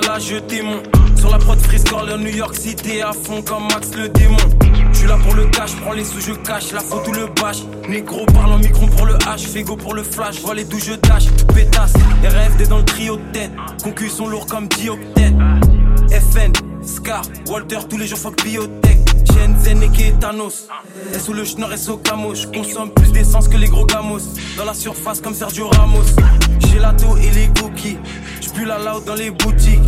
Je démon. Sur la prod Freeze New York City, à fond comme Max le démon. Je suis là pour le cash, prends les sous, je cache. La photo le bâche. Négro parle en micro pour le H. Fego pour le flash. Vois les d'où je dash. Pétasse, RFD dans le trio de tête. Concus sont lourds comme dioctète. FN, Scar, Walter, tous les jours fuck biotech. Shenzhen et Thanos. Et sous le schnorr et sous. Je consomme plus d'essence que les gros gamos. Dans la surface comme Sergio Ramos. La et les cookies. J'pue la loud dans les boutiques.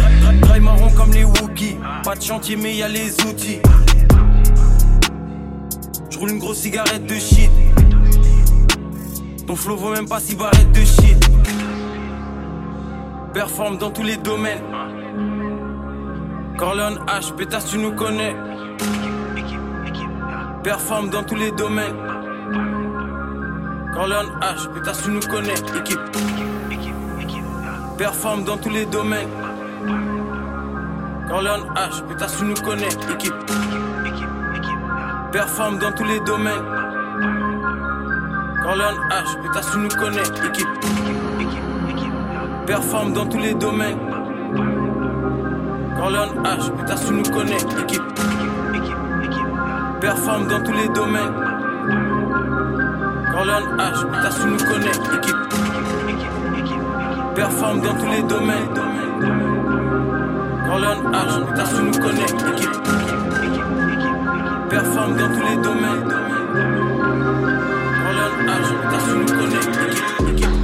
Trail marron comme les Wookiees. Pas de chantier, mais y a les outils. J'roule une grosse cigarette de shit. Ton flow vaut même pas si barrette de shit. Performe dans tous les domaines. Corleone H, pétasse, tu nous connais. Performe dans tous les domaines. Corleone H, pétasse, tu nous connais. Équipe. Performe dans tous les domaines. Corleone H, pétasse, tu nous connais. Équipe. Performe dans tous les domaines. Corleone H, pétasse, tu nous connais. Équipe. Performe dans tous les domaines. Corleone H, pétasse, tu nous connais. Équipe. Performe dans tous les domaines. Corleone H, pétasse, tu nous connais. Équipe. Performe dans tous les domaines. Corleone H, tu nous connais. Équipe. Performe dans tous les domaines. Corleone H, tu nous connais. Équipe.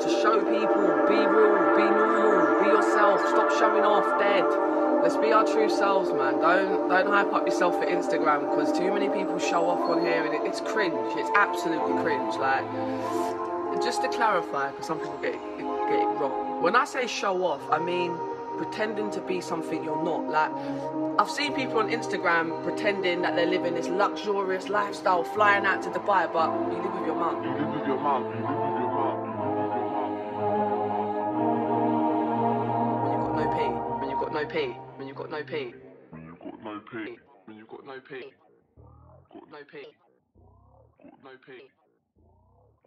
To show people, be real, be normal, be yourself, stop showing off dead. let's be our true selves, man. Don't don't hype up yourself for Instagram because too many people show off on here and it, it's cringe. It's absolutely cringe. Like, just to clarify, because some people get get it wrong. When I say show off, I mean pretending to be something you're not. Like, I've seen people on Instagram pretending that they're living this luxurious lifestyle, flying out to Dubai, but you live with your mum. You live with your mum. You live with your mum. You live with your mum. When you've got no pay, when you've got no pay, When you've got no pay. When you've got no pay. got no pay. Got no pay.